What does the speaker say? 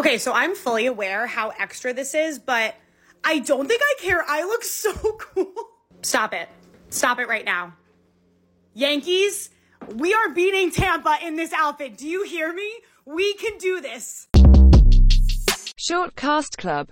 Okay, so I'm fully aware how extra this is, but I don't think I care. I look so cool. Stop it. Stop it right now. Yankees, we are beating Tampa in this outfit. Do you hear me? We can do this. Short Cast Club